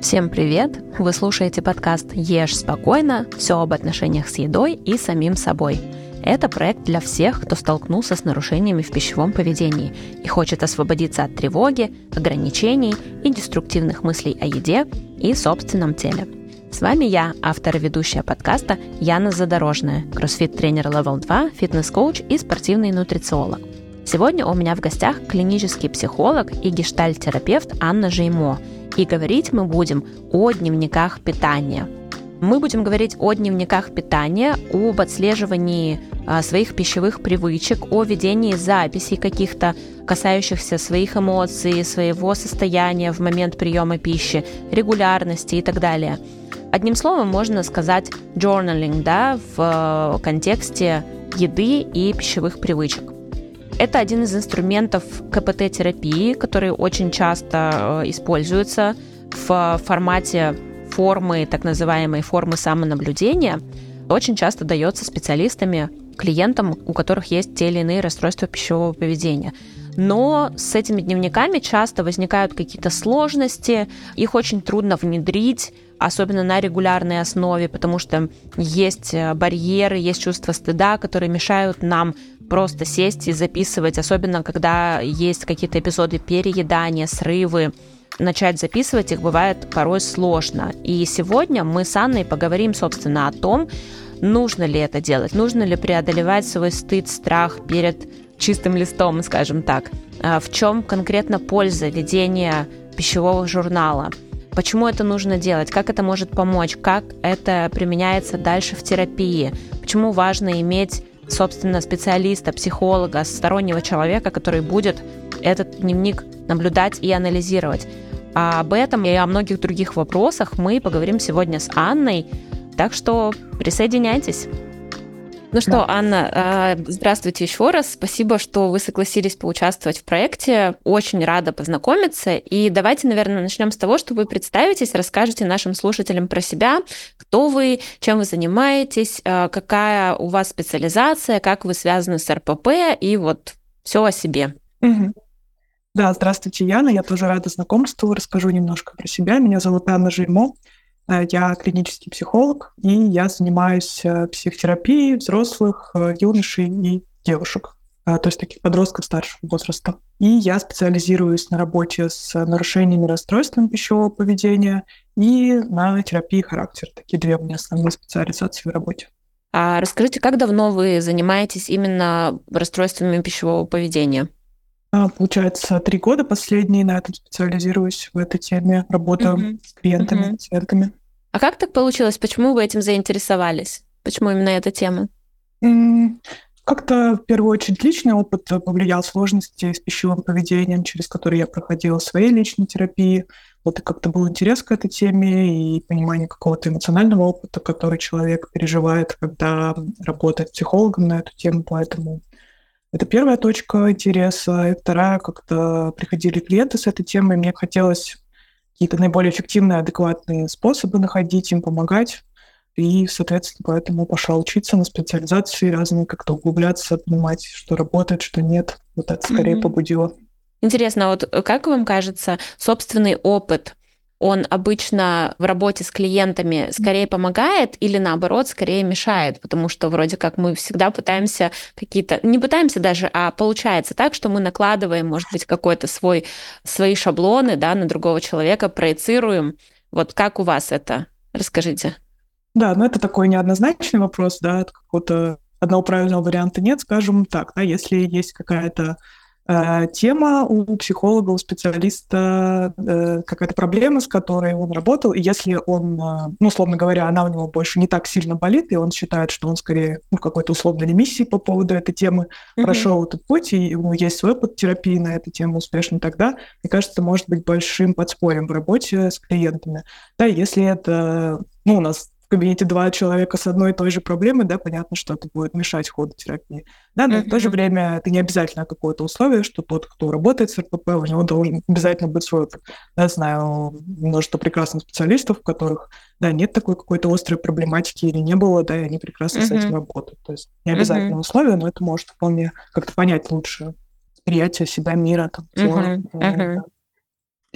Всем привет! Вы слушаете подкаст «Ешь спокойно. Все об отношениях с едой и самим собой». Это проект для всех, кто столкнулся с нарушениями в пищевом поведении и хочет освободиться от тревоги, ограничений и деструктивных мыслей о еде и собственном теле. С вами я, автор и ведущая подкаста Яна Задорожная, кроссфит-тренер Level 2, фитнес-коуч и спортивный нутрициолог. Сегодня у меня в гостях клинический психолог и гештальт-терапевт Анна Жеймо – и говорить мы будем о дневниках питания. Мы будем говорить о дневниках питания, об отслеживании а, своих пищевых привычек, о ведении записей каких-то, касающихся своих эмоций, своего состояния в момент приема пищи, регулярности и так далее. Одним словом, можно сказать journaling, да, в э, контексте еды и пищевых привычек. Это один из инструментов КПТ-терапии, который очень часто э, используется в формате формы, так называемой формы самонаблюдения, очень часто дается специалистами, клиентам, у которых есть те или иные расстройства пищевого поведения. Но с этими дневниками часто возникают какие-то сложности, их очень трудно внедрить, особенно на регулярной основе, потому что есть э, барьеры, есть чувство стыда, которые мешают нам просто сесть и записывать, особенно когда есть какие-то эпизоды переедания, срывы. Начать записывать их бывает порой сложно. И сегодня мы с Анной поговорим, собственно, о том, нужно ли это делать, нужно ли преодолевать свой стыд, страх перед чистым листом, скажем так. А в чем конкретно польза ведения пищевого журнала? Почему это нужно делать? Как это может помочь? Как это применяется дальше в терапии? Почему важно иметь собственно, специалиста, психолога, стороннего человека, который будет этот дневник наблюдать и анализировать. А об этом и о многих других вопросах мы поговорим сегодня с Анной, так что присоединяйтесь. Ну что, да. Анна, а, здравствуйте еще раз. Спасибо, что вы согласились поучаствовать в проекте. Очень рада познакомиться. И давайте, наверное, начнем с того, что вы представитесь, расскажете нашим слушателям про себя, кто вы, чем вы занимаетесь, а, какая у вас специализация, как вы связаны с РПП и вот все о себе. Угу. Да, здравствуйте, Яна. Я тоже рада знакомству. Расскажу немножко про себя. Меня зовут Анна Жильмо. Э, я клинический психолог, и я занимаюсь э, психотерапией взрослых, э, юношей и девушек, то есть таких подростков старшего возраста. И я специализируюсь на работе с нарушениями расстройством пищевого поведения и на терапии характера. Такие две у меня основные специализации в работе. А расскажите, как давно вы занимаетесь именно расстройствами пищевого поведения? А, получается, три года последние на этом специализируюсь в этой теме, работаю uh-huh. с клиентами, uh-huh. пациентами. А как так получилось? Почему вы этим заинтересовались? Почему именно эта тема? Как-то в первую очередь личный опыт повлиял сложности с пищевым поведением, через которые я проходила своей личной терапии. Вот и как-то был интерес к этой теме и понимание какого-то эмоционального опыта, который человек переживает, когда работает психологом на эту тему. Поэтому это первая точка интереса. И вторая, как-то приходили клиенты с этой темой, мне хотелось какие-то наиболее эффективные, адекватные способы находить, им помогать. И, соответственно, поэтому пошла учиться на специализации разные, как-то углубляться, понимать, что работает, что нет. Вот это скорее mm-hmm. побудило. Интересно, а вот как вам кажется, собственный опыт он обычно в работе с клиентами скорее помогает или наоборот скорее мешает, потому что вроде как мы всегда пытаемся какие-то, не пытаемся даже, а получается так, что мы накладываем, может быть, какой-то свой, свои шаблоны да, на другого человека, проецируем. Вот как у вас это? Расскажите. Да, ну это такой неоднозначный вопрос, да, какого-то одного правильного варианта нет, скажем так, да, если есть какая-то тема у психолога, у специалиста, э, какая-то проблема, с которой он работал, и если он, э, ну, условно говоря, она у него больше не так сильно болит, и он считает, что он скорее ну, какой-то условной ремиссии по поводу этой темы mm-hmm. прошел этот путь, и у него есть свой опыт терапии на эту тему успешно, тогда, мне кажется, это может быть большим подспорьем в работе с клиентами. Да, если это, ну, у нас в кабинете два человека с одной и той же проблемой, да, понятно, что это будет мешать ходу терапии. Да, но mm-hmm. в то же время это не обязательно какое-то условие, что тот, кто работает с РПП, у него должен обязательно быть свой опыт. Я знаю множество прекрасных специалистов, у которых, да, нет такой какой-то острой проблематики или не было, да, и они прекрасно mm-hmm. с этим работают. То есть не обязательно mm-hmm. условие, но это может вполне как-то понять лучше восприятие себя, мира, там, uh-huh. Uh-huh.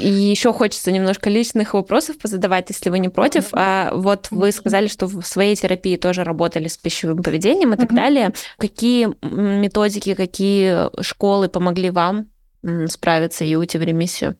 И еще хочется немножко личных вопросов позадавать, если вы не против. А вот вы сказали, что в своей терапии тоже работали с пищевым поведением и так далее. Какие методики, какие школы помогли вам справиться и уйти в ремиссию?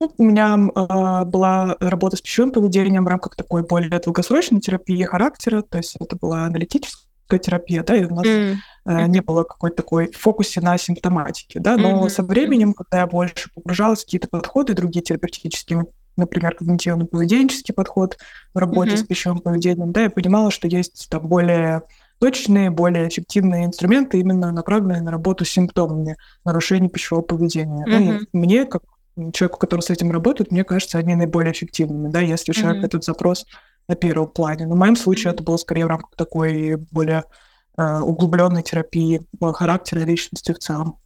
Ну, у меня э, была работа с пищевым поведением в рамках такой более долгосрочной терапии характера, то есть это была аналитическая терапия, да, и у нас mm. э, не было какой-то такой фокусе на симптоматике, да, но mm-hmm. со временем, когда я больше погружалась в какие-то подходы, другие терапевтические, например, когнитивно-поведенческий подход в работе mm-hmm. с пищевым поведением, да, я понимала, что есть там более точные, более эффективные инструменты, именно направленные на работу с симптомами нарушений пищевого поведения. Mm-hmm. И мне, как человеку, который с этим работает, мне кажется, они наиболее эффективными, да, если у человека mm-hmm. этот запрос на первом плане. Но в моем случае это было скорее в рамках такой более э, углубленной терапии характера личности в целом.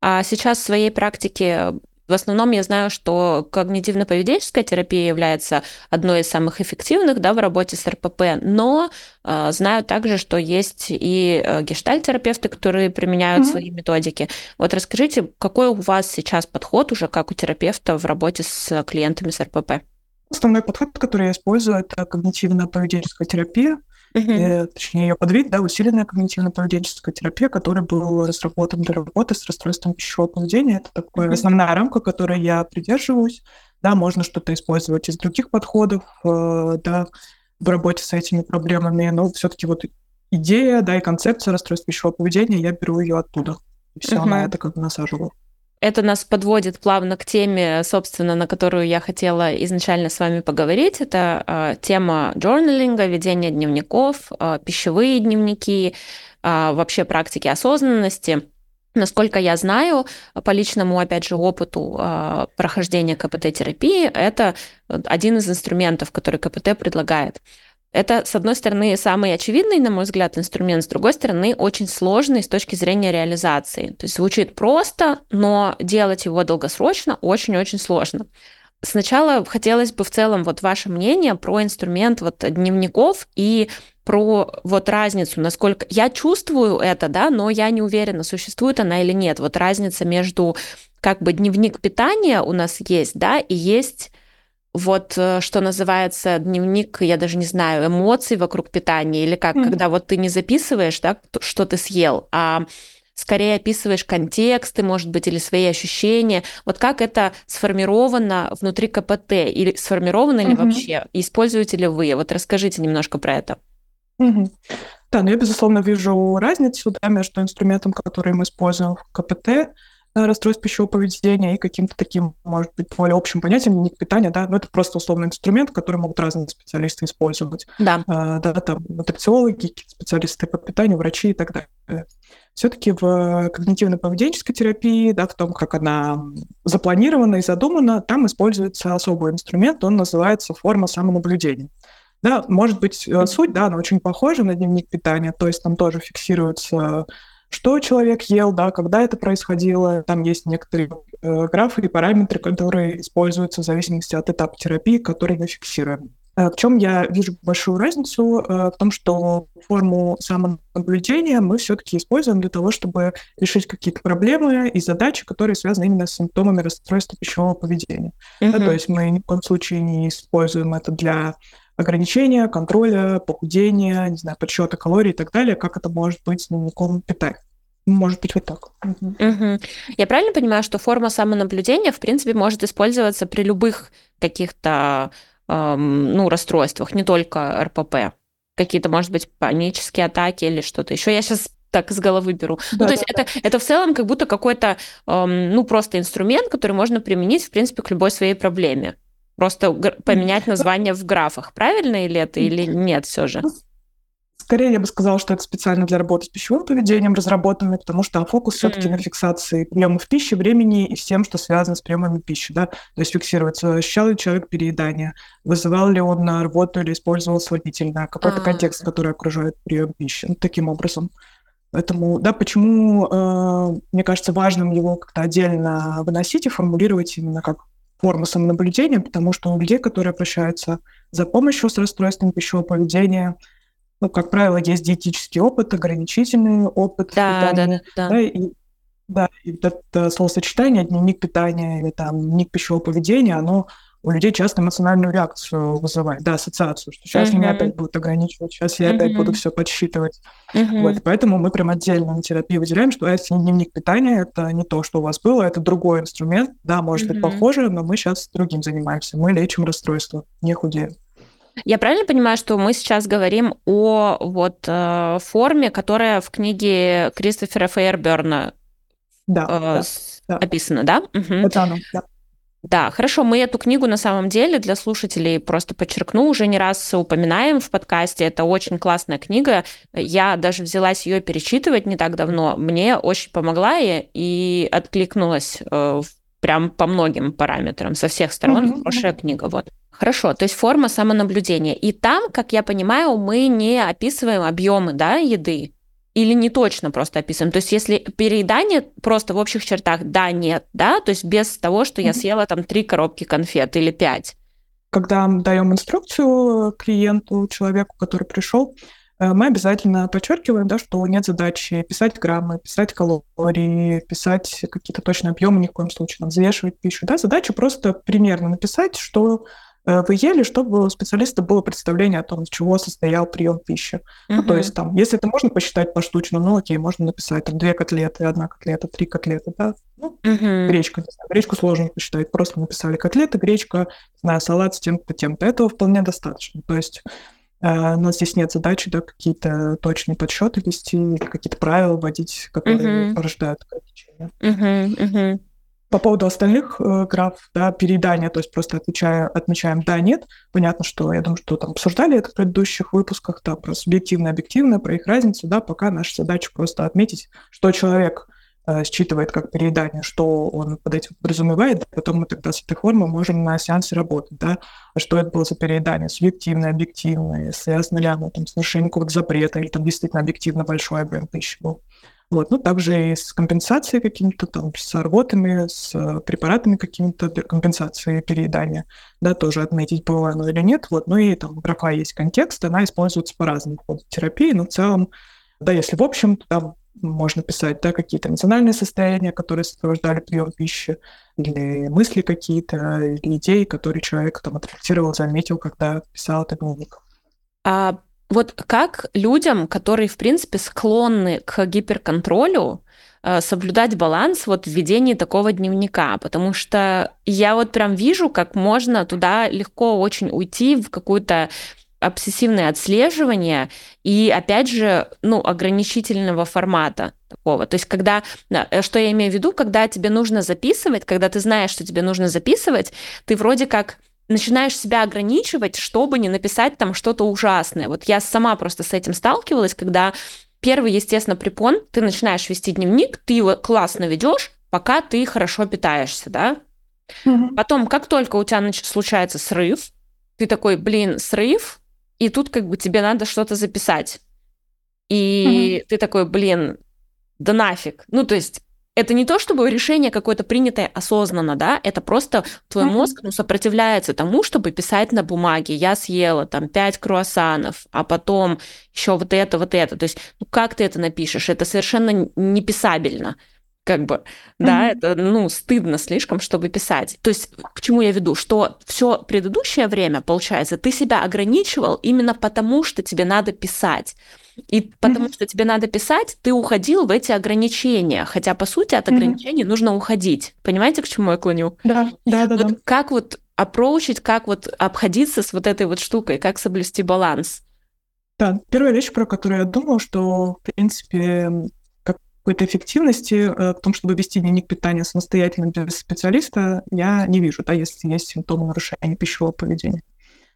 А сейчас в своей практике в основном я знаю, что когнитивно-поведенческая терапия является одной из самых эффективных да, в работе с РПП, но э, знаю также, что есть и э, гештальтерапевты, которые применяют mm-hmm. свои методики. Вот расскажите, какой у вас сейчас подход уже как у терапевта в работе с клиентами с РПП? Основной подход, который я использую, это когнитивно-поведенческая терапия. Uh-huh. точнее, ее подвид, да, усиленная когнитивно-поведенческая терапия, который был разработан для работы с расстройством пищевого поведения. Это такая uh-huh. основная рамка, которой я придерживаюсь. Да, можно что-то использовать из других подходов, э, да, в работе с этими проблемами, но все-таки вот идея, да, и концепция расстройства пищевого поведения, я беру ее оттуда. И все uh-huh. на это как бы насаживаю. Это нас подводит плавно к теме, собственно, на которую я хотела изначально с вами поговорить. Это э, тема джорналинга, ведения дневников, э, пищевые дневники, э, вообще практики осознанности. Насколько я знаю, по личному, опять же, опыту прохождения КПТ-терапии, это один из инструментов, который КПТ предлагает. Это, с одной стороны, самый очевидный, на мой взгляд, инструмент, с другой стороны, очень сложный с точки зрения реализации. То есть звучит просто, но делать его долгосрочно очень-очень сложно. Сначала хотелось бы в целом вот ваше мнение про инструмент вот дневников и про вот разницу, насколько я чувствую это, да, но я не уверена, существует она или нет. Вот разница между как бы дневник питания у нас есть, да, и есть вот э, что называется дневник, я даже не знаю, эмоций вокруг питания, или как, mm-hmm. когда вот ты не записываешь, да, что ты съел, а скорее описываешь контексты, может быть, или свои ощущения. Вот как это сформировано внутри КПТ, или сформировано ли mm-hmm. вообще, используете ли вы? Вот расскажите немножко про это. Mm-hmm. Да, ну я, безусловно, вижу разницу да, между инструментом, который мы используем в КПТ, расстройств пищевого поведения и каким-то таким, может быть, более общим понятием дневник питания, да, но это просто условный инструмент, который могут разные специалисты использовать. Да. А, да, там нутрициологи, специалисты по питанию, врачи и так далее. Все-таки в когнитивно-поведенческой терапии, да, в том, как она запланирована и задумана, там используется особый инструмент, он называется форма самонаблюдения. Да, может быть, суть, да, она очень похожа на дневник питания, то есть там тоже фиксируется что человек ел, да, когда это происходило. Там есть некоторые э, графы и параметры, которые используются в зависимости от этапа терапии, который мы фиксируем. Э, в чем я вижу большую разницу? Э, в том, что форму самонаблюдения мы все-таки используем для того, чтобы решить какие-то проблемы и задачи, которые связаны именно с симптомами расстройства пищевого поведения. Mm-hmm. Да, то есть мы ни в коем случае не используем это для ограничения, контроля, похудения, не знаю, подсчета калорий и так далее, как это может быть с дневником питания. Может быть, вот так. Угу. Угу. Я правильно понимаю, что форма самонаблюдения, в принципе, может использоваться при любых каких-то эм, ну, расстройствах, не только РПП? Какие-то, может быть, панические атаки или что-то еще. Я сейчас так из головы беру. Да, ну, то есть да. это, это в целом как будто какой-то, эм, ну, просто инструмент, который можно применить, в принципе, к любой своей проблеме. Просто поменять название в графах. Правильно или это, или нет все же? Скорее, я бы сказала, что это специально для работы с пищевым поведением разработано, потому что фокус mm. все-таки на фиксации приемов пищи, времени и всем, что связано с приемами пищи. Да? То есть фиксируется, ощущал ли человек переедание, вызывал ли он на работу или использовал сводительное, какой-то а. контекст, который окружает прием пищи. Ну, таким образом. Поэтому, да, почему, э, мне кажется, важным его как-то отдельно выносить и формулировать именно как форма самонаблюдения, потому что у людей, которые обращаются за помощью с расстройством пищевого поведения, ну, как правило, есть диетический опыт, ограничительный опыт. Да, питания, да, да, да. да и Да, и это словосочетание дневник питания или там дневник пищевого поведения, оно у людей часто эмоциональную реакцию вызывает, да, ассоциацию, что сейчас uh-huh. меня опять будут ограничивать, сейчас я uh-huh. опять буду все подсчитывать. Uh-huh. Вот, поэтому мы прям отдельно на терапии выделяем, что это не дневник питания, это не то, что у вас было, это другой инструмент, да, может uh-huh. быть похоже, но мы сейчас другим занимаемся, мы лечим расстройство, не худеем. Я правильно понимаю, что мы сейчас говорим о вот э, форме, которая в книге Кристофера Фейерберна да, э, да, да. описана, да? Угу. Это оно, да. Да, хорошо, мы эту книгу на самом деле для слушателей просто подчеркну, уже не раз упоминаем в подкасте, это очень классная книга, я даже взялась ее перечитывать не так давно, мне очень помогла и, и откликнулась э, прям по многим параметрам, со всех сторон, mm-hmm. хорошая книга, вот. Хорошо, то есть форма самонаблюдения. И там, как я понимаю, мы не описываем объемы да, еды, или не точно просто описываем? То есть если переедание просто в общих чертах да, нет, да, то есть без того, что я съела там три коробки конфет или пять. Когда мы даем инструкцию клиенту, человеку, который пришел, э, мы обязательно подчеркиваем, да, что нет задачи писать граммы, писать калории, писать какие-то точные объемы, ни в коем случае там, взвешивать пищу. Да, задача просто примерно написать, что Э, вы ели, чтобы у специалиста было представление о том, из чего состоял прием пищи. Uh-huh. Ну, то есть там, если это можно посчитать поштучно, ну окей, можно написать там две котлеты, одна котлета, три котлеты, да. Ну, uh-huh. гречка, не знаю, гречку сложно посчитать, просто написали котлеты, гречка, не знаю, салат с тем-то, тем-то. Этого вполне достаточно. То есть э, у нас здесь нет задачи, да, какие-то точные подсчеты вести, какие-то правила вводить, которые uh-huh. порождают ограничения. Uh-huh. Uh-huh. По поводу остальных э, граф, да, переедания, то есть просто отвечая, отмечаем «да», «нет». Понятно, что я думаю, что там обсуждали это в предыдущих выпусках, да, про субъективное, объективное, про их разницу, да, пока наша задача просто отметить, что человек э, считывает как переедание, что он под этим подразумевает, потом мы тогда с этой формой можем на сеансе работать, да, а что это было за переедание, субъективное, объективное, связано ли оно там с нарушением какого-то запрета, или там действительно объективно большой объем пищи был. Вот. Ну, также и с компенсацией какими-то, там, с работами, с э, препаратами какими-то для компенсации переедания, да, тоже отметить, было оно или нет. Вот. Ну и там графа есть контекст, она используется по-разному в ходе терапии, но в целом, да, если в общем, то там можно писать, да, какие-то эмоциональные состояния, которые сопровождали прием пищи, или мысли какие-то, или идеи, которые человек там отрефлексировал, заметил, когда писал этот дневник. А вот как людям, которые, в принципе, склонны к гиперконтролю, э, соблюдать баланс вот в ведении такого дневника, потому что я вот прям вижу, как можно туда легко очень уйти в какую-то обсессивное отслеживание и, опять же, ну, ограничительного формата такого. То есть, когда, э, что я имею в виду, когда тебе нужно записывать, когда ты знаешь, что тебе нужно записывать, ты вроде как начинаешь себя ограничивать, чтобы не написать там что-то ужасное. Вот я сама просто с этим сталкивалась, когда первый, естественно, препон, ты начинаешь вести дневник, ты его классно ведешь, пока ты хорошо питаешься, да? Угу. Потом, как только у тебя случается срыв, ты такой, блин, срыв, и тут как бы тебе надо что-то записать. И угу. ты такой, блин, да нафиг. Ну, то есть это не то, чтобы решение какое-то принятое осознанно, да, это просто твой мозг ну, сопротивляется тому, чтобы писать на бумаге. Я съела там пять круассанов, а потом еще вот это, вот это. То есть, ну как ты это напишешь? Это совершенно неписабельно как бы, mm-hmm. да, это, ну, стыдно слишком, чтобы писать. То есть, к чему я веду? Что все предыдущее время, получается, ты себя ограничивал именно потому, что тебе надо писать. И потому mm-hmm. что тебе надо писать, ты уходил в эти ограничения. Хотя, по сути, от ограничений mm-hmm. нужно уходить. Понимаете, к чему я клоню? Да, да, да. Вот да. Как вот опроучить, как вот обходиться с вот этой вот штукой, как соблюсти баланс? Да, первая вещь, про которую я думала, что, в принципе, какой-то эффективности э, в том, чтобы вести дневник питания самостоятельно без специалиста, я не вижу, да, если есть симптомы нарушения пищевого поведения.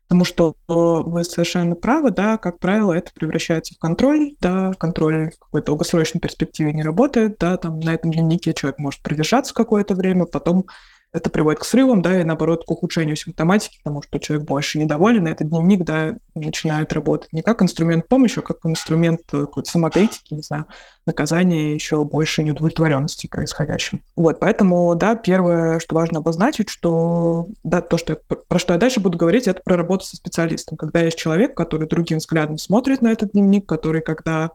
Потому что э, вы совершенно правы, да, как правило, это превращается в контроль, да, контроль в какой-то долгосрочной перспективе не работает, да, там на этом дневнике человек может продержаться какое-то время, потом это приводит к срывам, да, и наоборот к ухудшению симптоматики, потому что человек больше недоволен, и этот дневник, да, начинает работать не как инструмент помощи, а как инструмент э, какой-то самокритики, не знаю, наказания еще больше неудовлетворенности происходящим. Вот, поэтому, да, первое, что важно обозначить, что, да, то, что я, про что я дальше буду говорить, это про работу со специалистом. Когда есть человек, который другим взглядом смотрит на этот дневник, который, когда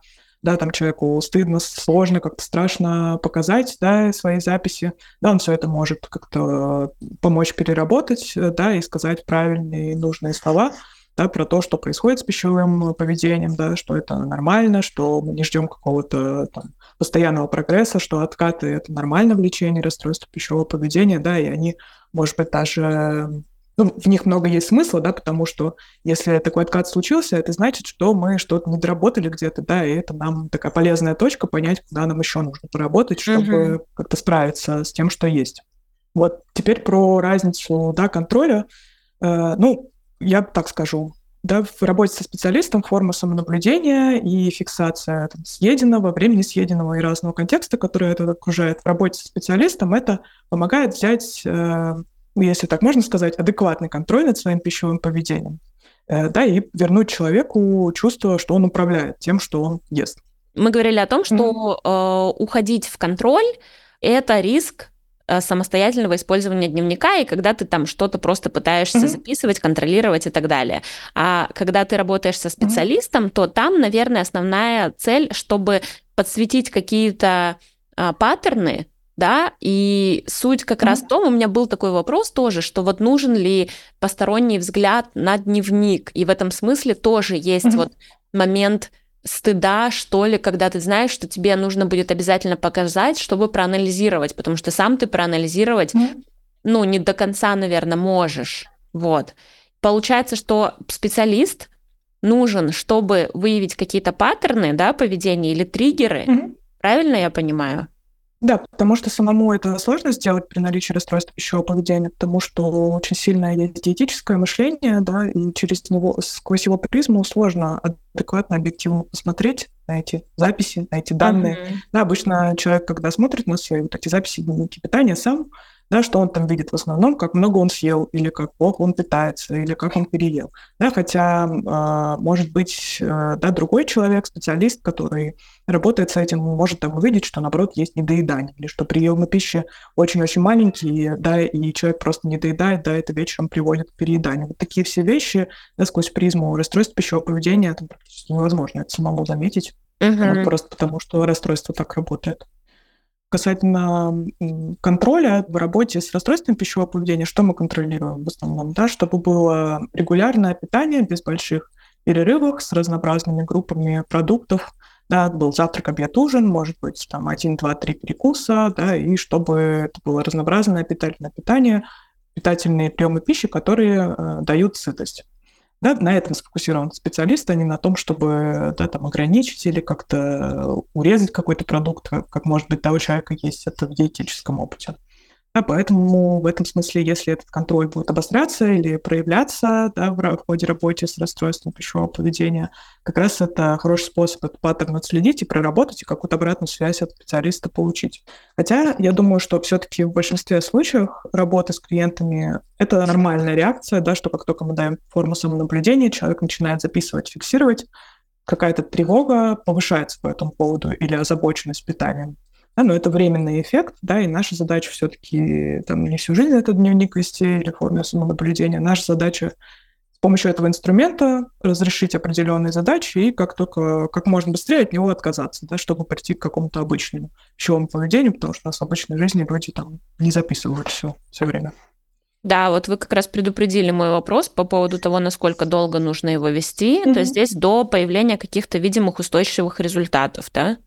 да, там человеку стыдно, сложно, как-то страшно показать, да, свои записи, да, он все это может как-то помочь переработать, да, и сказать правильные нужные слова, да, про то, что происходит с пищевым поведением, да, что это нормально, что мы не ждем какого-то там, постоянного прогресса, что откаты — это нормально в лечении расстройства пищевого поведения, да, и они, может быть, даже ну, в них много есть смысла, да, потому что если такой откат случился, это значит, что мы что-то не доработали где-то, да, и это нам такая полезная точка понять, куда нам еще нужно поработать, чтобы uh-huh. как-то справиться с тем, что есть. Вот теперь про разницу, да, контроля. Э, ну, я так скажу, да, в работе со специалистом форма самонаблюдения и фиксация там, съеденного, времени съеденного и разного контекста, который это окружает в работе со специалистом, это помогает взять э, если так можно сказать, адекватный контроль над своим пищевым поведением, э, да, и вернуть человеку чувство, что он управляет тем, что он ест. Мы говорили о том, что mm-hmm. э, уходить в контроль – это риск э, самостоятельного использования дневника, и когда ты там что-то просто пытаешься mm-hmm. записывать, контролировать и так далее. А когда ты работаешь со специалистом, mm-hmm. то там, наверное, основная цель, чтобы подсветить какие-то а, паттерны, да, и суть как mm-hmm. раз в том, у меня был такой вопрос тоже, что вот нужен ли посторонний взгляд на дневник, и в этом смысле тоже есть mm-hmm. вот момент стыда, что ли, когда ты знаешь, что тебе нужно будет обязательно показать, чтобы проанализировать, потому что сам ты проанализировать, mm-hmm. ну, не до конца, наверное, можешь, вот. Получается, что специалист нужен, чтобы выявить какие-то паттерны, да, поведения или триггеры, mm-hmm. правильно я понимаю? Да, потому что самому это сложно сделать при наличии расстройства пищевого поведения, потому что очень сильное есть диетическое мышление, да, и через него, сквозь его призму сложно адекватно, объективно посмотреть на эти записи, на эти данные. Mm-hmm. Да, обычно человек, когда смотрит на свои вот эти записи дневники питания, сам да, что он там видит в основном, как много он съел, или как плохо он питается, или как он переел. Да, хотя, э, может быть, э, да, другой человек, специалист, который работает с этим, может там увидеть, что, наоборот, есть недоедание, или что приемы пищи очень-очень маленькие, да, и человек просто не доедает, да, это вечером приводит к перееданию. Вот такие все вещи, да, сквозь призму расстройств пищевого поведения, это практически невозможно это самому заметить, uh-huh. вот просто потому что расстройство так работает. Касательно контроля в работе с расстройством пищевого поведения, что мы контролируем в основном? Да, чтобы было регулярное питание без больших перерывов с разнообразными группами продуктов. Да, был завтрак, обед, ужин, может быть, там один, два, три перекуса, да, и чтобы это было разнообразное питательное питание, питательные приемы пищи, которые э, дают сытость. Да, на этом сфокусирован специалист, а не на том, чтобы да, там, ограничить или как-то урезать какой-то продукт, как, может быть, того человека есть это в диетическом опыте. Да, поэтому в этом смысле, если этот контроль будет обостряться или проявляться да, в, ходе работы с расстройством пищевого поведения, как раз это хороший способ этот паттерн отследить и проработать, и какую-то обратную связь от специалиста получить. Хотя я думаю, что все-таки в большинстве случаев работы с клиентами это нормальная реакция, да, что как только мы даем форму самонаблюдения, человек начинает записывать, фиксировать, какая-то тревога повышается по этому поводу или озабоченность питанием. Да, но это временный эффект, да, и наша задача все-таки там не всю жизнь этот дневник вести или форму самонаблюдения. Наша задача с помощью этого инструмента разрешить определенные задачи и как только как можно быстрее от него отказаться, да, чтобы прийти к какому-то обычному пищевому поведению, потому что у нас в обычной жизни люди там не записывают все все время. Да, вот вы как раз предупредили мой вопрос по поводу того, насколько долго нужно его вести. Mm-hmm. То есть здесь до появления каких-то видимых устойчивых результатов, да?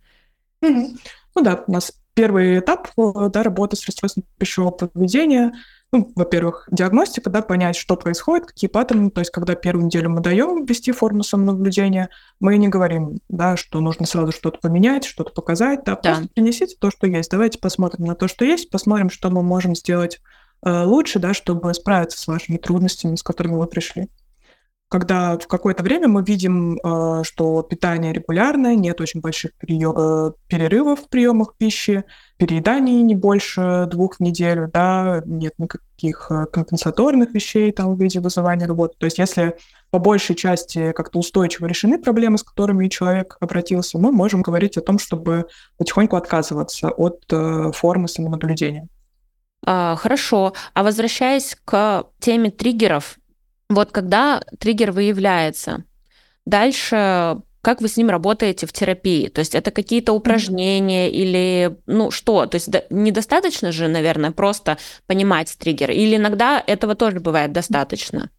Mm-hmm. Ну да, у нас первый этап да, работы с расстройством пищевого поведения. Ну, во-первых, диагностика, да, понять, что происходит, какие паттерны. То есть, когда первую неделю мы даем ввести форму самонаблюдения, мы не говорим, да, что нужно сразу что-то поменять, что-то показать, да, да. просто принесите то, что есть. Давайте посмотрим на то, что есть, посмотрим, что мы можем сделать э, лучше, да, чтобы справиться с вашими трудностями, с которыми вы пришли когда в какое-то время мы видим, э, что питание регулярное, нет очень больших прием, э, перерывов в приемах пищи, перееданий не больше двух в неделю, да, нет никаких э, компенсаторных вещей там в виде вызывания работы. То есть если по большей части как-то устойчиво решены проблемы, с которыми человек обратился, мы можем говорить о том, чтобы потихоньку отказываться от формы самонаблюдения. А, хорошо. А возвращаясь к теме триггеров, вот когда триггер выявляется, дальше как вы с ним работаете в терапии? То есть это какие-то упражнения mm-hmm. или ну что? То есть недостаточно же, наверное, просто понимать триггер, или иногда этого тоже бывает достаточно?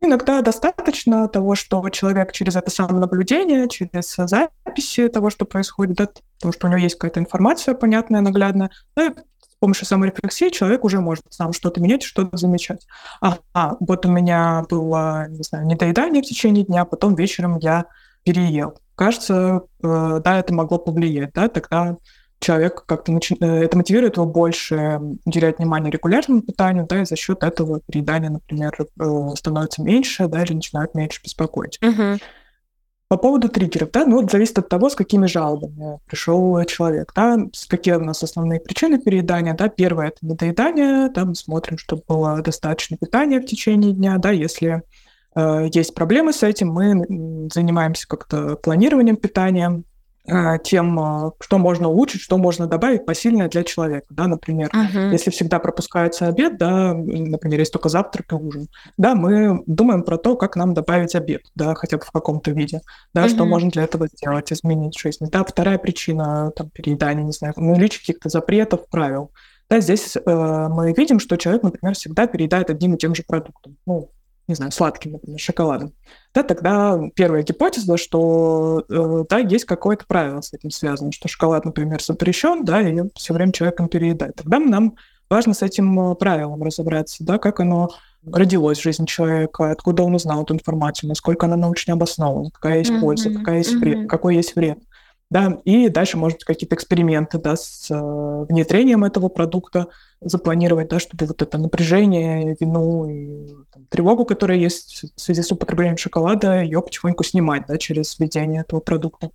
Иногда достаточно того, что человек через это самонаблюдение, через записи того, что происходит, да, потому что у него есть какая-то информация понятная, наглядная, да, с помощью саморефлексии человек уже может сам что-то менять, что-то замечать. А, вот у меня было, не знаю, недоедание в течение дня, потом вечером я переел. Кажется, э, да, это могло повлиять, да, тогда человек как-то начи... Э, это мотивирует его больше уделять внимание регулярному питанию, да, и за счет этого переедания, например, э, становится меньше, да, или начинают меньше беспокоить. Uh-huh. По поводу триггеров, да, ну, вот зависит от того, с какими жалобами пришел человек, да, какие у нас основные причины переедания, да, первое – это недоедание, да, мы смотрим, чтобы было достаточно питания в течение дня, да, если э, есть проблемы с этим, мы занимаемся как-то планированием питания, тем, а, что можно улучшить, что можно добавить посильное для человека, да, например, uh-huh. если всегда пропускается обед, да, например, есть только завтрак и ужин, да, мы думаем про то, как нам добавить обед, да, хотя бы в каком-то виде, да, uh-huh. что можно для этого сделать, изменить жизнь, да, вторая причина, там, переедания, не знаю, наличие каких-то запретов, правил, да, здесь э, мы видим, что человек, например, всегда переедает одним и тем же продуктом, ну, не знаю, сладким, например, шоколадом, да, тогда первая гипотеза, что э, да, есть какое-то правило с этим связано, что шоколад, например, запрещен, да, и все время человеком переедает. Тогда нам важно с этим э, правилом разобраться, да, как оно родилось в жизни человека, откуда он узнал эту информацию, насколько она научно обоснована, какая есть mm-hmm. польза, какая есть вред, какой есть вред. Да, и дальше, может какие-то эксперименты да, с э, внедрением этого продукта запланировать, да, чтобы вот это напряжение, вину и там, тревогу, которая есть в связи с употреблением шоколада, ее потихоньку снимать да, через введение этого продукта.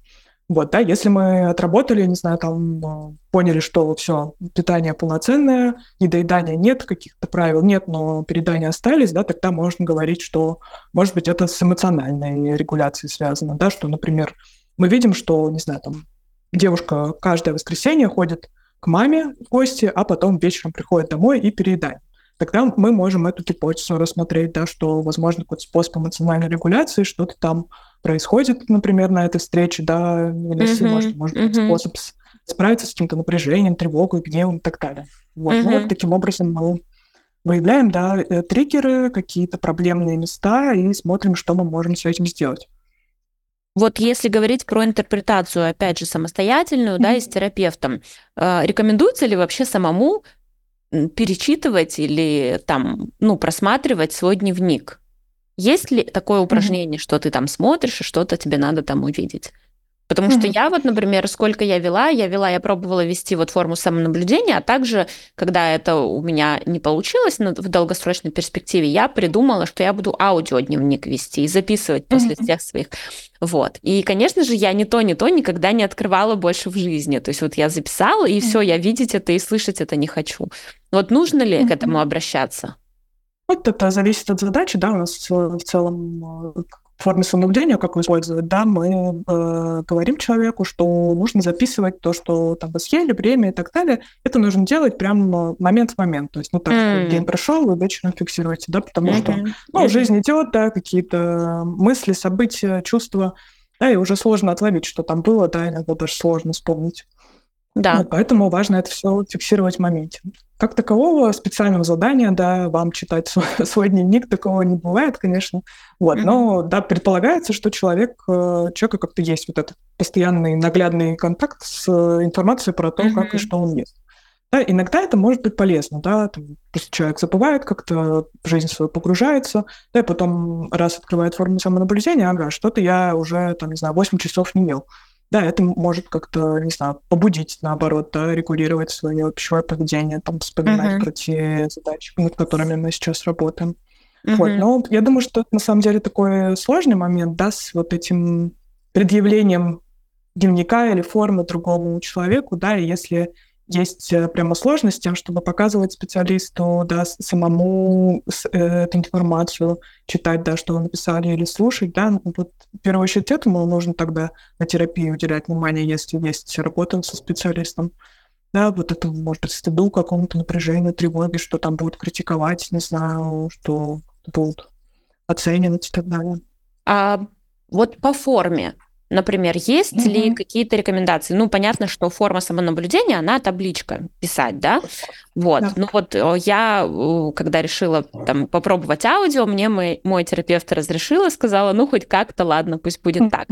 Вот, да, если мы отработали, не знаю, там, э, поняли, что все, питание полноценное, недоедания нет, каких-то правил нет, но передания остались, да, тогда можно говорить, что, может быть, это с эмоциональной регуляцией связано, да, что, например, мы видим, что, не знаю, там девушка каждое воскресенье ходит к маме в гости, а потом вечером приходит домой и переедает. Тогда мы можем эту гипотезу рассмотреть, да, что, возможно, какой-то способ эмоциональной регуляции, что-то там происходит, например, на этой встрече, да, невыносимо, mm-hmm. что может быть mm-hmm. способ справиться с каким-то напряжением, тревогой, гневом и так далее. Вот, mm-hmm. ну, вот таким образом мы выявляем, да, э, триггеры, какие-то проблемные места и смотрим, что мы можем с этим сделать. Вот если говорить про интерпретацию, опять же, самостоятельную, mm-hmm. да, и с терапевтом, э, рекомендуется ли вообще самому перечитывать или там, ну, просматривать свой дневник? Есть ли такое упражнение, mm-hmm. что ты там смотришь, и что-то тебе надо там увидеть? Потому mm-hmm. что я вот, например, сколько я вела, я вела, я пробовала вести вот форму самонаблюдения, а также, когда это у меня не получилось в долгосрочной перспективе, я придумала, что я буду аудиодневник вести и записывать после mm-hmm. всех своих. Вот. И, конечно же, я ни то, ни то никогда не открывала больше в жизни. То есть вот я записала, и mm-hmm. все, я видеть это и слышать это не хочу. Вот нужно ли mm-hmm. к этому обращаться? Вот это зависит от задачи, да, у нас в целом э, форме самонаблюдения, как использовать, да, мы э, говорим человеку, что нужно записывать то, что там вы съели, время и так далее. Это нужно делать прям момент в момент. То есть, ну так, mm. день прошел, вы вечером фиксируете, да, потому mm-hmm. что, ну, mm-hmm. жизнь идет, да, какие-то мысли, события, чувства, да, и уже сложно отловить, что там было, да, иногда даже сложно вспомнить. Да. Ну, поэтому важно это все фиксировать в моменте. Как такового специального задания, да, вам читать свой, свой дневник, такого не бывает, конечно. Вот, mm-hmm. но, да, предполагается, что человек, э, человека как-то есть вот этот постоянный наглядный контакт с э, информацией про то, mm-hmm. как и что он ест. Да, иногда это может быть полезно, да, там, просто человек забывает как-то, жизнь свою погружается, да, и потом раз открывает форму самонаблюдения, ага, что-то я уже, там, не знаю, 8 часов не ел да, это может как-то, не знаю, побудить, наоборот, да, регулировать свое пищевое поведение, там, вспоминать uh-huh. про те задачи, над которыми мы сейчас работаем. Uh-huh. Вот, но я думаю, что это на самом деле такой сложный момент, да, с вот этим предъявлением дневника или формы другому человеку, да, и если есть э, прямо сложность с тем, чтобы показывать специалисту, да, самому э, эту информацию, читать, да, что вы написали, или слушать, да, ну, вот в первую очередь этому нужно тогда на терапии уделять внимание, если есть работа со специалистом. Да, вот это может стыду, какому-то напряжению, тревоге, что там будут критиковать, не знаю, что будут оценивать и так далее. А вот по форме Например, есть mm-hmm. ли какие-то рекомендации? Ну, понятно, что форма самонаблюдения, она табличка писать, да? Вот. Да. Ну вот э, я, когда решила там попробовать аудио, мне мой, мой терапевт разрешила, сказала, ну хоть как-то, ладно, пусть будет mm-hmm. так.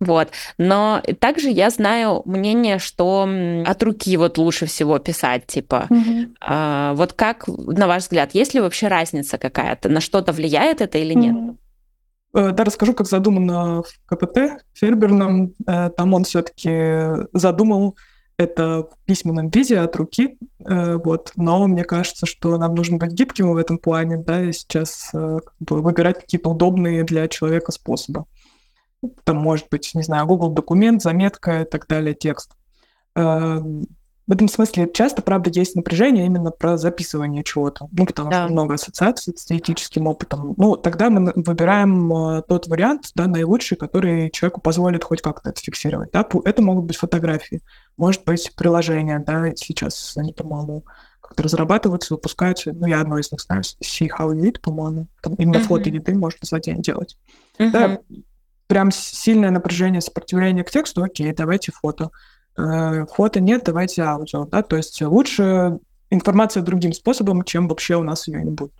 Вот. Но также я знаю мнение, что от руки вот лучше всего писать, типа. Mm-hmm. А, вот как, на ваш взгляд, есть ли вообще разница какая-то? На что-то влияет это или нет? Mm-hmm. Э, да, расскажу, как задумано в КПТ Ферберном. Э, там он все-таки задумал это в письменном виде от руки, э, вот. Но мне кажется, что нам нужно быть гибким в этом плане, да, и сейчас как бы, выбирать какие-то удобные для человека способы. Там может быть, не знаю, Google документ, заметка и так далее, текст. В этом смысле часто, правда, есть напряжение именно про записывание чего-то. Ну, потому да. что много ассоциаций с теоретическим опытом. Ну, тогда мы выбираем э, тот вариант, да, наилучший, который человеку позволит хоть как-то это фиксировать. Да? Это могут быть фотографии, может быть, приложения, да, сейчас они, по-моему, как-то разрабатываются, выпускаются. Ну, я одно из них знаю, See How You Eat, по-моему. Там именно uh-huh. фото еды можно за день делать. Uh-huh. Да, прям сильное напряжение, сопротивление к тексту, окей, давайте фото. Э, фото нет, давайте аудио, да, то есть лучше информация другим способом, чем вообще у нас ее не будет.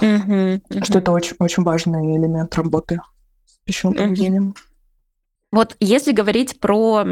Mm-hmm, mm-hmm. Что это очень, очень важный элемент работы с пищевым поведением. Mm-hmm. Вот если говорить про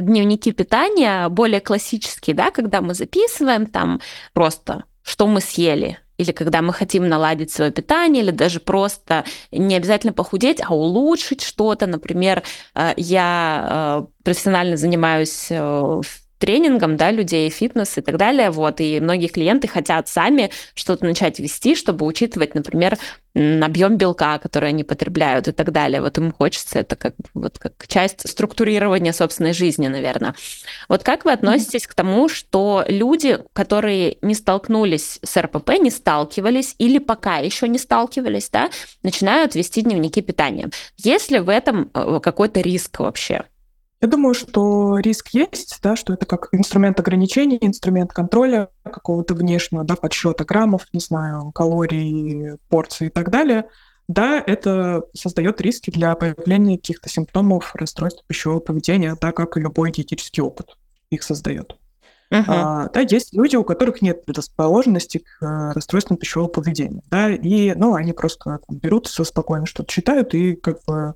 дневники питания, более классические, да, когда мы записываем там просто, что мы съели, или когда мы хотим наладить свое питание, или даже просто не обязательно похудеть, а улучшить что-то. Например, э, я э, профессионально занимаюсь э, тренингом, да, людей, фитнес и так далее, вот, и многие клиенты хотят сами что-то начать вести, чтобы учитывать, например, объем белка, который они потребляют и так далее. Вот им хочется это как, вот, как часть структурирования собственной жизни, наверное. Вот как вы относитесь к тому, что люди, которые не столкнулись с РПП, не сталкивались или пока еще не сталкивались, да, начинают вести дневники питания? Есть ли в этом э, какой-то риск вообще? Я думаю, что риск есть, да, что это как инструмент ограничения, инструмент контроля какого-то внешнего, да, подсчета граммов, не знаю, калорий, порций и так далее. Да, это создает риски для появления каких-то симптомов расстройства пищевого поведения, так как и любой диетический опыт их создает. Uh-huh. А, да, есть люди, у которых нет предрасположенности к э, расстройствам пищевого поведения, да, и, ну, они просто там, берут, спокойно что-то читают и как бы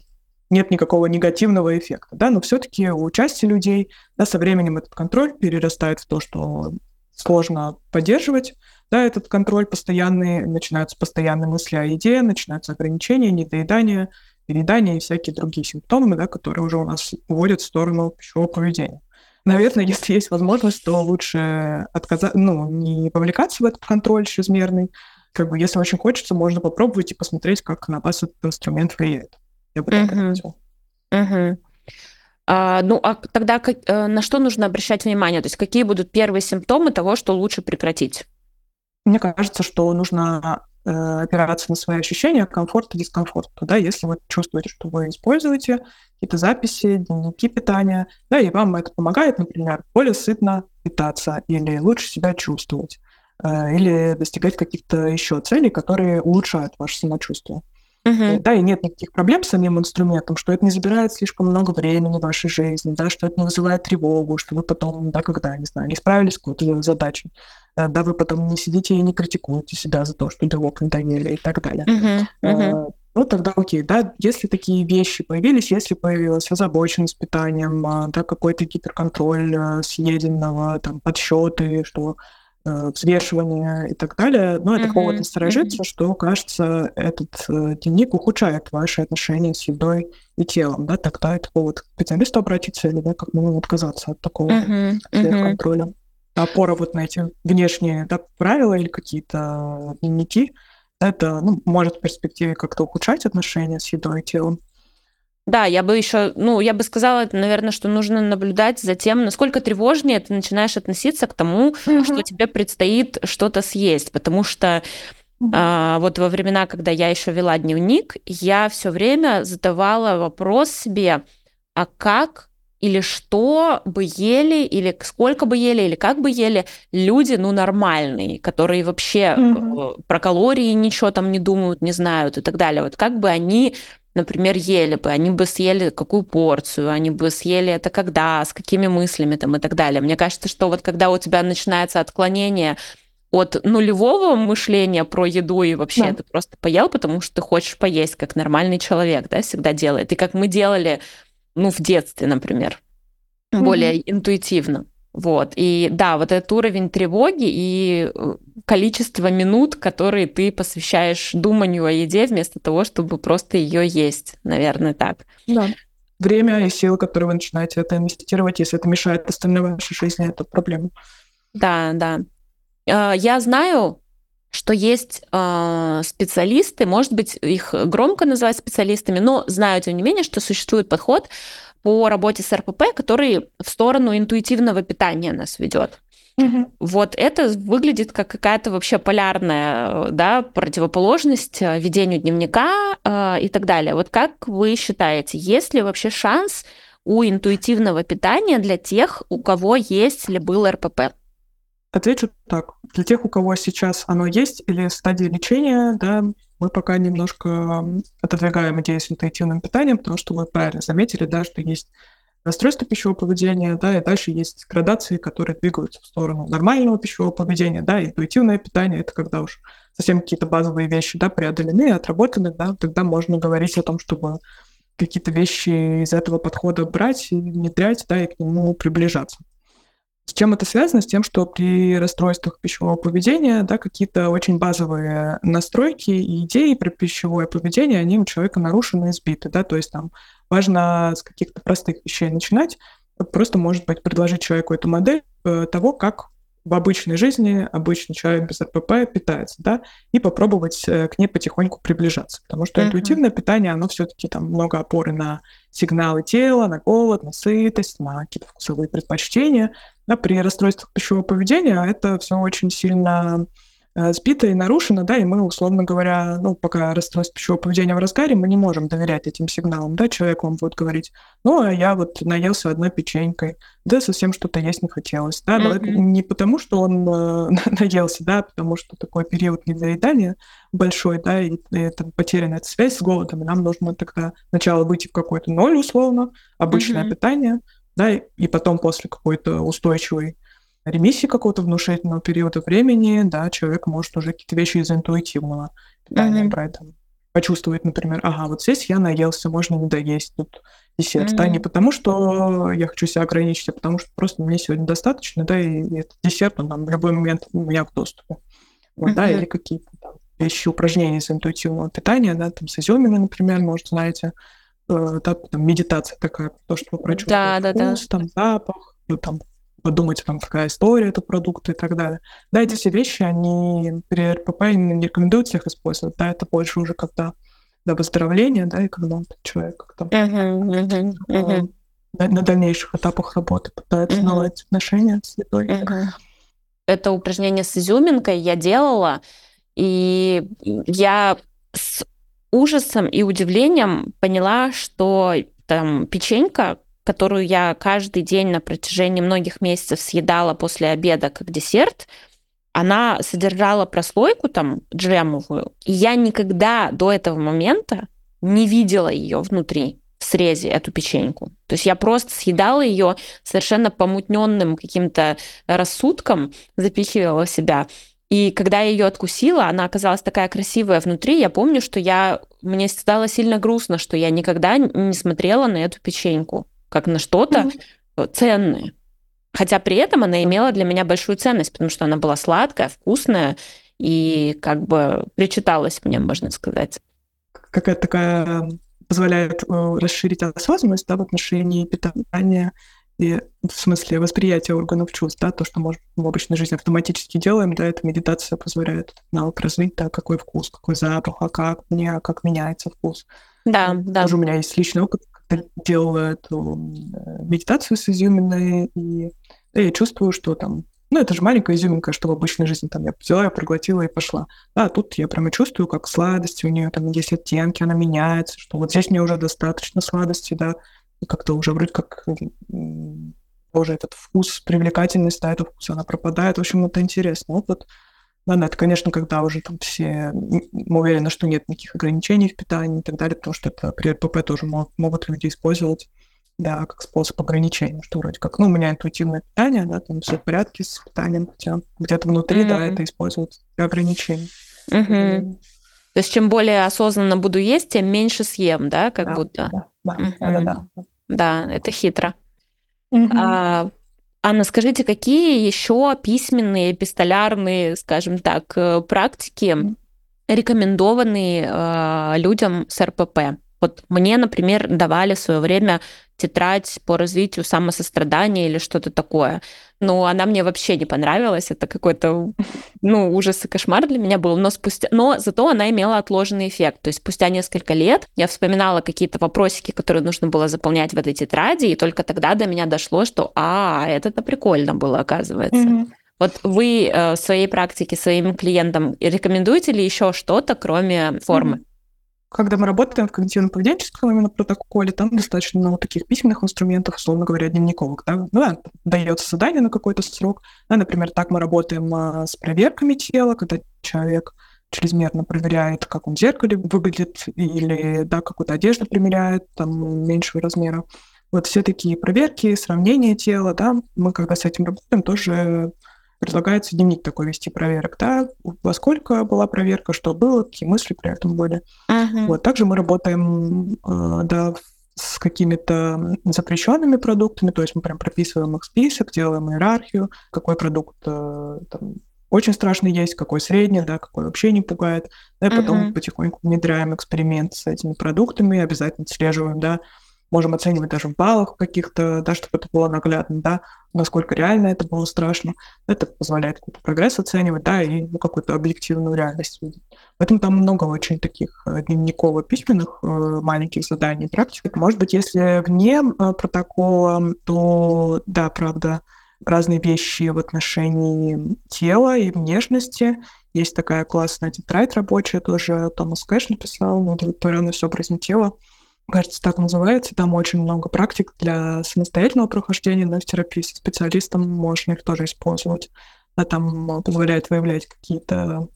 нет никакого негативного эффекта, да, но все-таки у части людей, да, со временем этот контроль перерастает в то, что сложно поддерживать, да, этот контроль постоянный, начинаются постоянные мысли о еде, начинаются ограничения, недоедание, переедание и всякие другие симптомы, да, которые уже у нас уводят в сторону пищевого поведения. Наверное, если есть возможность, то лучше отказать, ну, не повлекаться в этот контроль чрезмерный. Как бы, если очень хочется, можно попробовать и посмотреть, как на вас этот инструмент влияет. Я бы так. Угу. А, ну, а тогда как, э, на что нужно обращать внимание? То есть какие будут первые симптомы того, что лучше прекратить? Мне кажется, что нужно э, опираться на свои ощущения комфорта и дискомфорта. Да, если вы чувствуете, что вы используете какие-то записи, дневники питания, да, и вам это помогает, например, более сытно питаться или лучше себя чувствовать, э, или достигать каких-то еще целей, которые улучшают ваше самочувствие. Uh-huh. Да, и нет никаких проблем с самим инструментом, что это не забирает слишком много времени в вашей жизни, да, что это не вызывает тревогу, что вы потом, да, когда, не знаю, не справились с какой-то задачей, э, да, вы потом не сидите и не критикуете себя за то, что белок не доели и так далее. Uh-huh. Uh-huh. Ну, тогда окей, да, если такие вещи появились, если появилась озабоченность питанием, а, да, какой-то гиперконтроль э, съеденного, там, подсчеты, что Э, взвешивания и так далее. Но это mm-hmm. повод насторожиться, mm-hmm. что, кажется, этот э, дневник ухудшает ваши отношения с едой и телом. Да? Тогда это повод к специалисту обратиться или да, как минимум отказаться от такого mm-hmm. контроля. Опора вот на эти внешние да, правила или какие-то дневники, это ну, может в перспективе как-то ухудшать отношения с едой и телом. Да, я бы еще, ну, я бы сказала, наверное, что нужно наблюдать за тем, насколько тревожнее ты начинаешь относиться к тому, угу. что тебе предстоит что-то съесть, потому что а, вот во времена, когда я еще вела дневник, я все время задавала вопрос себе, а как или что бы ели, или сколько бы ели, или как бы ели люди, ну, нормальные, которые вообще угу. про калории ничего там не думают, не знают и так далее. Вот как бы они например, ели бы, они бы съели какую порцию, они бы съели это когда, с какими мыслями там и так далее. Мне кажется, что вот когда у тебя начинается отклонение от нулевого мышления про еду и вообще да. ты просто поел, потому что ты хочешь поесть, как нормальный человек, да, всегда делает. И как мы делали, ну, в детстве, например, mm-hmm. более интуитивно. Вот. И да, вот этот уровень тревоги и э, количество минут, которые ты посвящаешь думанию о еде вместо того, чтобы просто ее есть. Наверное, так. Да. Время и силы, которые вы начинаете это инвестировать, если это мешает остальной вашей жизни, это проблема. Да, да. Э, я знаю, что есть э, специалисты, может быть, их громко называть специалистами, но знаю, тем не менее, что существует подход по работе с РПП, который в сторону интуитивного питания нас ведет. Угу. Вот это выглядит как какая-то вообще полярная да, противоположность э, ведению дневника э, и так далее. Вот как вы считаете, есть ли вообще шанс у интуитивного питания для тех, у кого есть или был РПП? Отвечу так. Для тех, у кого сейчас оно есть или стадии лечения, да, мы пока немножко отодвигаем идею с интуитивным питанием, потому что вы правильно заметили, да, что есть расстройство пищевого поведения, да, и дальше есть градации, которые двигаются в сторону нормального пищевого поведения, да, интуитивное питание — это когда уж совсем какие-то базовые вещи, да, преодолены, отработаны, да, тогда можно говорить о том, чтобы какие-то вещи из этого подхода брать и внедрять, да, и к нему приближаться. С чем это связано? С тем, что при расстройствах пищевого поведения да, какие-то очень базовые настройки и идеи про пищевое поведение, они у человека нарушены и сбиты. Да? То есть там важно с каких-то простых вещей начинать. Просто, может быть, предложить человеку эту модель э, того, как в обычной жизни обычный человек без РПП питается, да, и попробовать э, к ней потихоньку приближаться. Потому что uh-huh. интуитивное питание, оно все-таки там много опоры на сигналы тела, на голод, на сытость, на какие-то вкусовые предпочтения. Да, при расстройствах пищевого поведения это все очень сильно сбито и нарушено, да, и мы, условно говоря, ну, пока расстройство пищевого поведения в разгаре, мы не можем доверять этим сигналам, да, человек вам будет говорить, ну, а я вот наелся одной печенькой, да, совсем что-то есть не хотелось, да, mm-hmm. не потому, что он э, наелся, да, а потому что такой период недоедания большой, да, и, и это потеряна эта связь с голодом, и нам нужно тогда сначала выйти в какой-то ноль, условно, обычное mm-hmm. питание, да, и, и потом после какой-то устойчивой ремиссии какого-то внушительного периода времени, да, человек может уже какие-то вещи из интуитивного питания mm-hmm. брать, там, почувствовать, например, ага, вот здесь я наелся, можно не доесть тут десерт, mm-hmm. да, не потому что я хочу себя ограничить, а потому что просто мне сегодня достаточно, да, и этот десерт, он там в любой момент у меня в доступе. Вот, mm-hmm. да, или какие-то там вещи, упражнения из интуитивного питания, да, там с изюминой, например, может, знаете, э, да, там медитация такая, то, что вы прочувствуете да, да, вкус, да. там запах, ну, там подумать, там, какая история этого продукта и так далее. Да, эти все вещи, они при РПП не рекомендуют их использовать, да, это больше уже когда до выздоровления, да, и когда человек как-то uh-huh, uh-huh, uh-huh. На, на дальнейших этапах работы пытается uh-huh. наладить отношения с едой. Uh-huh. Это упражнение с изюминкой я делала, и я с ужасом и удивлением поняла, что там печенька, которую я каждый день на протяжении многих месяцев съедала после обеда как десерт, она содержала прослойку там джемовую, и я никогда до этого момента не видела ее внутри в срезе эту печеньку. То есть я просто съедала ее совершенно помутненным каким-то рассудком, запихивала себя. И когда я ее откусила, она оказалась такая красивая внутри. Я помню, что я мне стало сильно грустно, что я никогда не смотрела на эту печеньку как на что-то mm-hmm. ценное. Хотя при этом она имела для меня большую ценность, потому что она была сладкая, вкусная и как бы причиталась мне, можно сказать. Какая-то такая позволяет э, расширить осознанность да, в отношении питания и в смысле восприятия органов чувств, да, то, что может, в обычной жизни автоматически делаем, да, эта медитация позволяет навык развить, да, какой вкус, какой запах, а как мне, как меняется вкус. Да, да. Тоже у меня есть личный опыт, делала эту медитацию с изюминой, и я чувствую, что там, ну, это же маленькая изюминка, что в обычной жизни там я взяла, я проглотила и пошла. А тут я прямо чувствую, как сладости у нее там есть оттенки, она меняется, что вот здесь мне уже достаточно сладости, да, и как-то уже вроде как уже этот вкус, привлекательность, да, этого вкуса, она пропадает. В общем, это интересный опыт. Да, это, конечно, когда уже там все, мы уверены, что нет никаких ограничений в питании и так далее, потому что это при РПП тоже могут, могут люди использовать, да, как способ ограничения, что вроде как, ну, у меня интуитивное питание, да, там все в порядке с питанием, хотя где-то внутри, mm-hmm. да, это используется для ограничений. Mm-hmm. То есть чем более осознанно буду есть, тем меньше съем, да, как да, будто? Да, да, mm-hmm. да, да, да. Да, это хитро. Mm-hmm. А, Анна, скажите, какие еще письменные, эпистолярные, скажем так, э, практики рекомендованы э, людям с РПП? Вот мне, например, давали в свое время тетрадь по развитию самосострадания или что-то такое. Но она мне вообще не понравилась. Это какой-то, ну, ужас и кошмар для меня был. Но, спустя... Но зато она имела отложенный эффект. То есть спустя несколько лет я вспоминала какие-то вопросики, которые нужно было заполнять в этой тетради, и только тогда до меня дошло, что, а, это-то прикольно было, оказывается. Mm-hmm. Вот вы э, в своей практике своим клиентам рекомендуете ли еще что-то, кроме формы? Mm-hmm когда мы работаем в когнитивно-поведенческом именно протоколе, там достаточно много таких письменных инструментов, условно говоря, дневниковых. Да? Ну, да, дается задание на какой-то срок. Да, например, так мы работаем а, с проверками тела, когда человек чрезмерно проверяет, как он в зеркале выглядит, или да, какую-то одежду примеряет, там, меньшего размера. Вот все такие проверки, сравнения тела, да, мы когда с этим работаем, тоже предлагается дневник такой вести проверок, да, во сколько была проверка, что было, какие мысли при этом были. Uh-huh. Вот, также мы работаем, э, да, с какими-то запрещенными продуктами, то есть мы прям прописываем их список, делаем иерархию, какой продукт э, там, очень страшный есть, какой средний, да, какой вообще не пугает. Да, и потом uh-huh. потихоньку внедряем эксперимент с этими продуктами, обязательно отслеживаем, да, можем оценивать даже в баллах каких-то, да, чтобы это было наглядно, да, насколько реально это было страшно. Это позволяет какой-то прогресс оценивать, да, и ну, какую-то объективную реальность видеть. Поэтому там много очень таких э, дневниково-письменных э, маленьких заданий, практик. Может быть, если вне э, протокола, то, да, правда, разные вещи в отношении тела и внешности. Есть такая классная тетрадь рабочая, тоже Томас Кэш написал, удовлетворенность образом тела кажется, так называется. Там очень много практик для самостоятельного прохождения, но в терапии со специалистом можно их тоже использовать. А там позволяет выявлять какие-то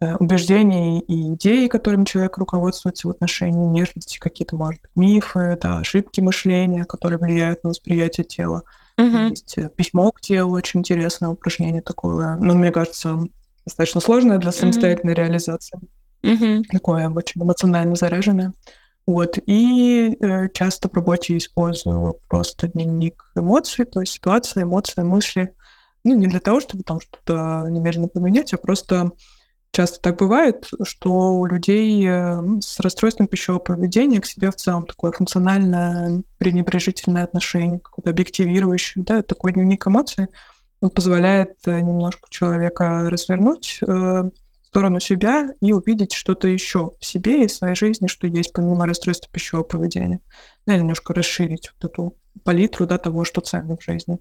э, убеждения и идеи, которыми человек руководствуется в отношении нежности, какие-то, может быть, мифы, да, ошибки мышления, которые влияют на восприятие тела. Uh-huh. Есть э, письмо к телу, очень интересное упражнение такое. Но мне кажется, достаточно сложное для самостоятельной uh-huh. реализации. Uh-huh. Такое очень эмоционально заряженное. Вот. И э, часто в работе использую просто дневник эмоций, то есть ситуация, эмоции, мысли. Ну, не для того, чтобы там что-то немедленно поменять, а просто часто так бывает, что у людей э, с расстройством пищевого поведения к себе в целом такое функциональное пренебрежительное отношение, какое-то объективирующее, да, такой дневник эмоций, он позволяет э, немножко человека развернуть, э, сторону себя и увидеть что-то еще в себе и в своей жизни, что есть помимо расстройства пищевого поведения. Да, немножко расширить вот эту палитру да, того, что ценно в жизни.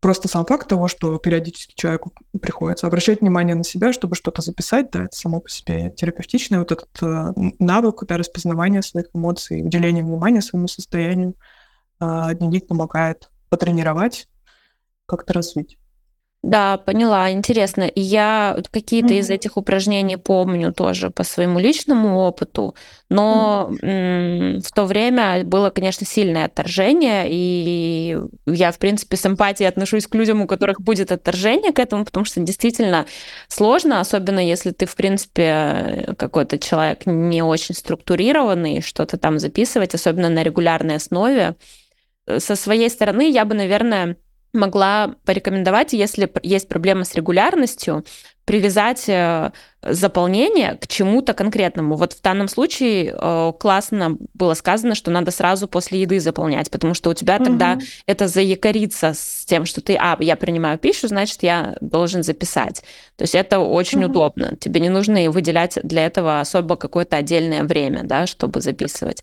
Просто сам факт того, что периодически человеку приходится обращать внимание на себя, чтобы что-то записать, да, это само по себе терапевтичное, вот этот э, навык да, распознавания своих эмоций, уделения внимания своему состоянию, э, дневник помогает потренировать, как-то развить. Да, поняла, интересно. И я какие-то mm-hmm. из этих упражнений помню тоже по своему личному опыту, но mm-hmm. в то время было, конечно, сильное отторжение, и я, в принципе, с эмпатией отношусь к людям, у которых будет отторжение к этому, потому что действительно сложно, особенно если ты, в принципе, какой-то человек не очень структурированный, что-то там записывать, особенно на регулярной основе. Со своей стороны я бы, наверное, могла порекомендовать, если есть проблема с регулярностью, привязать э, заполнение к чему-то конкретному. Вот в данном случае э, классно было сказано, что надо сразу после еды заполнять, потому что у тебя угу. тогда это заякорится с тем, что ты, а, я принимаю пищу, значит, я должен записать. То есть это очень угу. удобно. Тебе не нужно выделять для этого особо какое-то отдельное время, да, чтобы записывать.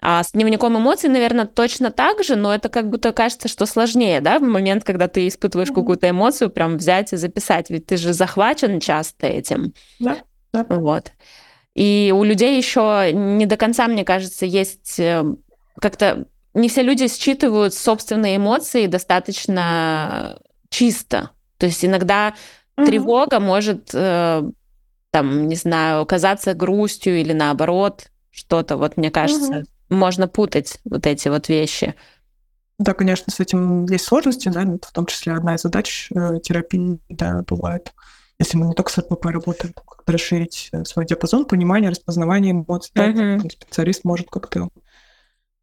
А с дневником эмоций, наверное, точно так же, но это как будто кажется, что сложнее, да, в момент, когда ты испытываешь mm-hmm. какую-то эмоцию, прям взять и записать, ведь ты же захвачен часто этим. Да, да. Вот. И у людей еще не до конца, мне кажется, есть э, как-то не все люди считывают собственные эмоции достаточно чисто. То есть иногда угу. тревога может, э, там, не знаю, казаться грустью или наоборот что-то. Вот мне кажется, угу. Можно путать вот эти вот вещи. Да, конечно, с этим есть сложности, да, в том числе одна из задач э, терапии, да, бывает, если мы не только с РПП работаем, как-то расширить э, свой диапазон понимания, распознавания эмоций, uh-huh. да, специалист может как-то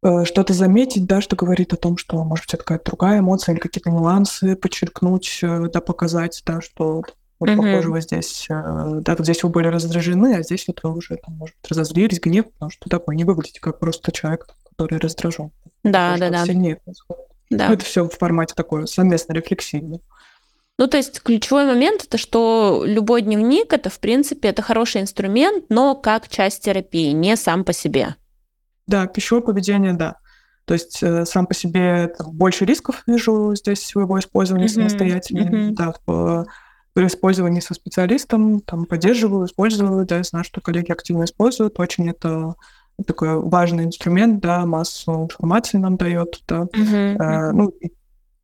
э, что-то заметить, да, что говорит о том, что, может, это какая-то другая эмоция или какие-то нюансы подчеркнуть, да, показать, да, что вот, uh-huh. похоже, вы здесь, э, да, вот здесь вы были раздражены, а здесь вот вы уже, там, может, разозлились, гнев, потому что такое, не выглядите как просто человек, который раздражен. Да, да, да. Сильнее происходит. Да. Ну, это все в формате такой совместной рефлексии. Ну, то есть ключевой момент это, что любой дневник это, в принципе, это хороший инструмент, но как часть терапии, не сам по себе. Да, пищевое поведение, да. То есть э, сам по себе там, больше рисков вижу здесь своего использования mm-hmm. самостоятельно. Mm-hmm. Да, в, при использовании со специалистом там поддерживаю, использую, да, знаю, что коллеги активно используют. Очень это такой важный инструмент, да, массу информации нам дает, да. Uh-huh. Э, ну,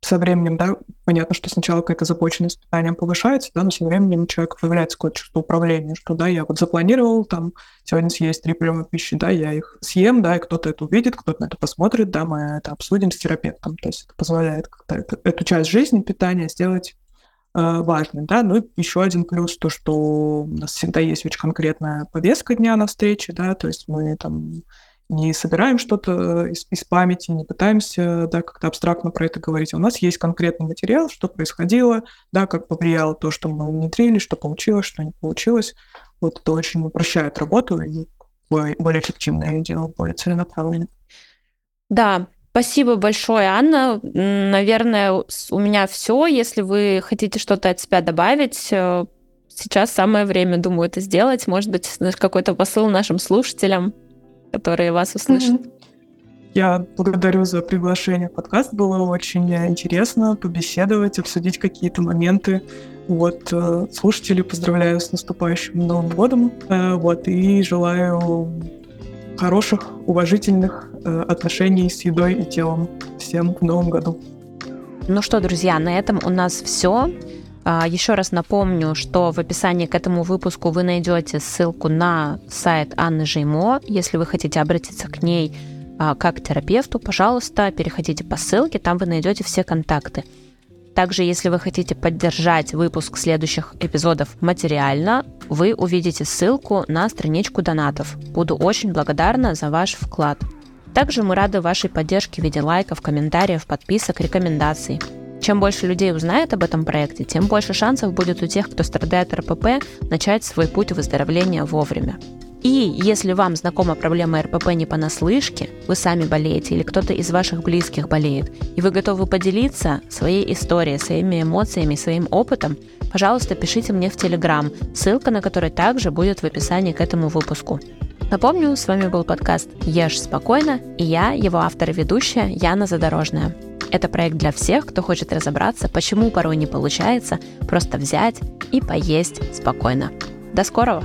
со временем, да, понятно, что сначала какая-то започенность питанием повышается, да, но со временем у человека появляется какое-то чувство управления, что, да, я вот запланировал там сегодня съесть три приема пищи, да, я их съем, да, и кто-то это увидит, кто-то на это посмотрит, да, мы это обсудим с терапевтом, то есть это позволяет как-то эту часть жизни, питания сделать э, важной, да, ну и еще один плюс, то, что у нас всегда есть очень конкретная повестка дня на встрече, да, то есть мы там не собираем что-то из, из памяти, не пытаемся да, как-то абстрактно про это говорить. У нас есть конкретный материал, что происходило, да, как повлияло то, что мы внедрили, что получилось, что не получилось. Вот это очень упрощает работу и более эффективно ее дело, более целенаправленно. Да, Спасибо большое, Анна. Наверное, у меня все. Если вы хотите что-то от себя добавить, э, сейчас самое время, думаю, это сделать. Может быть, какой-то посыл нашим слушателям которые вас услышат. Я благодарю за приглашение подкаст. Было очень интересно побеседовать, обсудить какие-то моменты. Вот, э, слушатели, поздравляю с наступающим Новым годом. Э, вот, и желаю хороших, уважительных э, отношений с едой и телом всем в Новом году. Ну что, друзья, на этом у нас все. А, Еще раз напомню, что в описании к этому выпуску вы найдете ссылку на сайт Анны Жеймо. Если вы хотите обратиться к ней а, как к терапевту, пожалуйста, переходите по ссылке, там вы найдете все контакты. Также, если вы хотите поддержать выпуск следующих эпизодов материально, вы увидите ссылку на страничку донатов. Буду очень благодарна за ваш вклад. Также мы рады вашей поддержке в виде лайков, комментариев, подписок, рекомендаций. Чем больше людей узнает об этом проекте, тем больше шансов будет у тех, кто страдает РПП, начать свой путь выздоровления вовремя. И если вам знакома проблема РПП не понаслышке, вы сами болеете или кто-то из ваших близких болеет, и вы готовы поделиться своей историей, своими эмоциями, своим опытом, пожалуйста, пишите мне в Телеграм, ссылка на который также будет в описании к этому выпуску. Напомню, с вами был подкаст «Ешь спокойно» и я, его автор и ведущая Яна Задорожная. Это проект для всех, кто хочет разобраться, почему порой не получается просто взять и поесть спокойно. До скорого!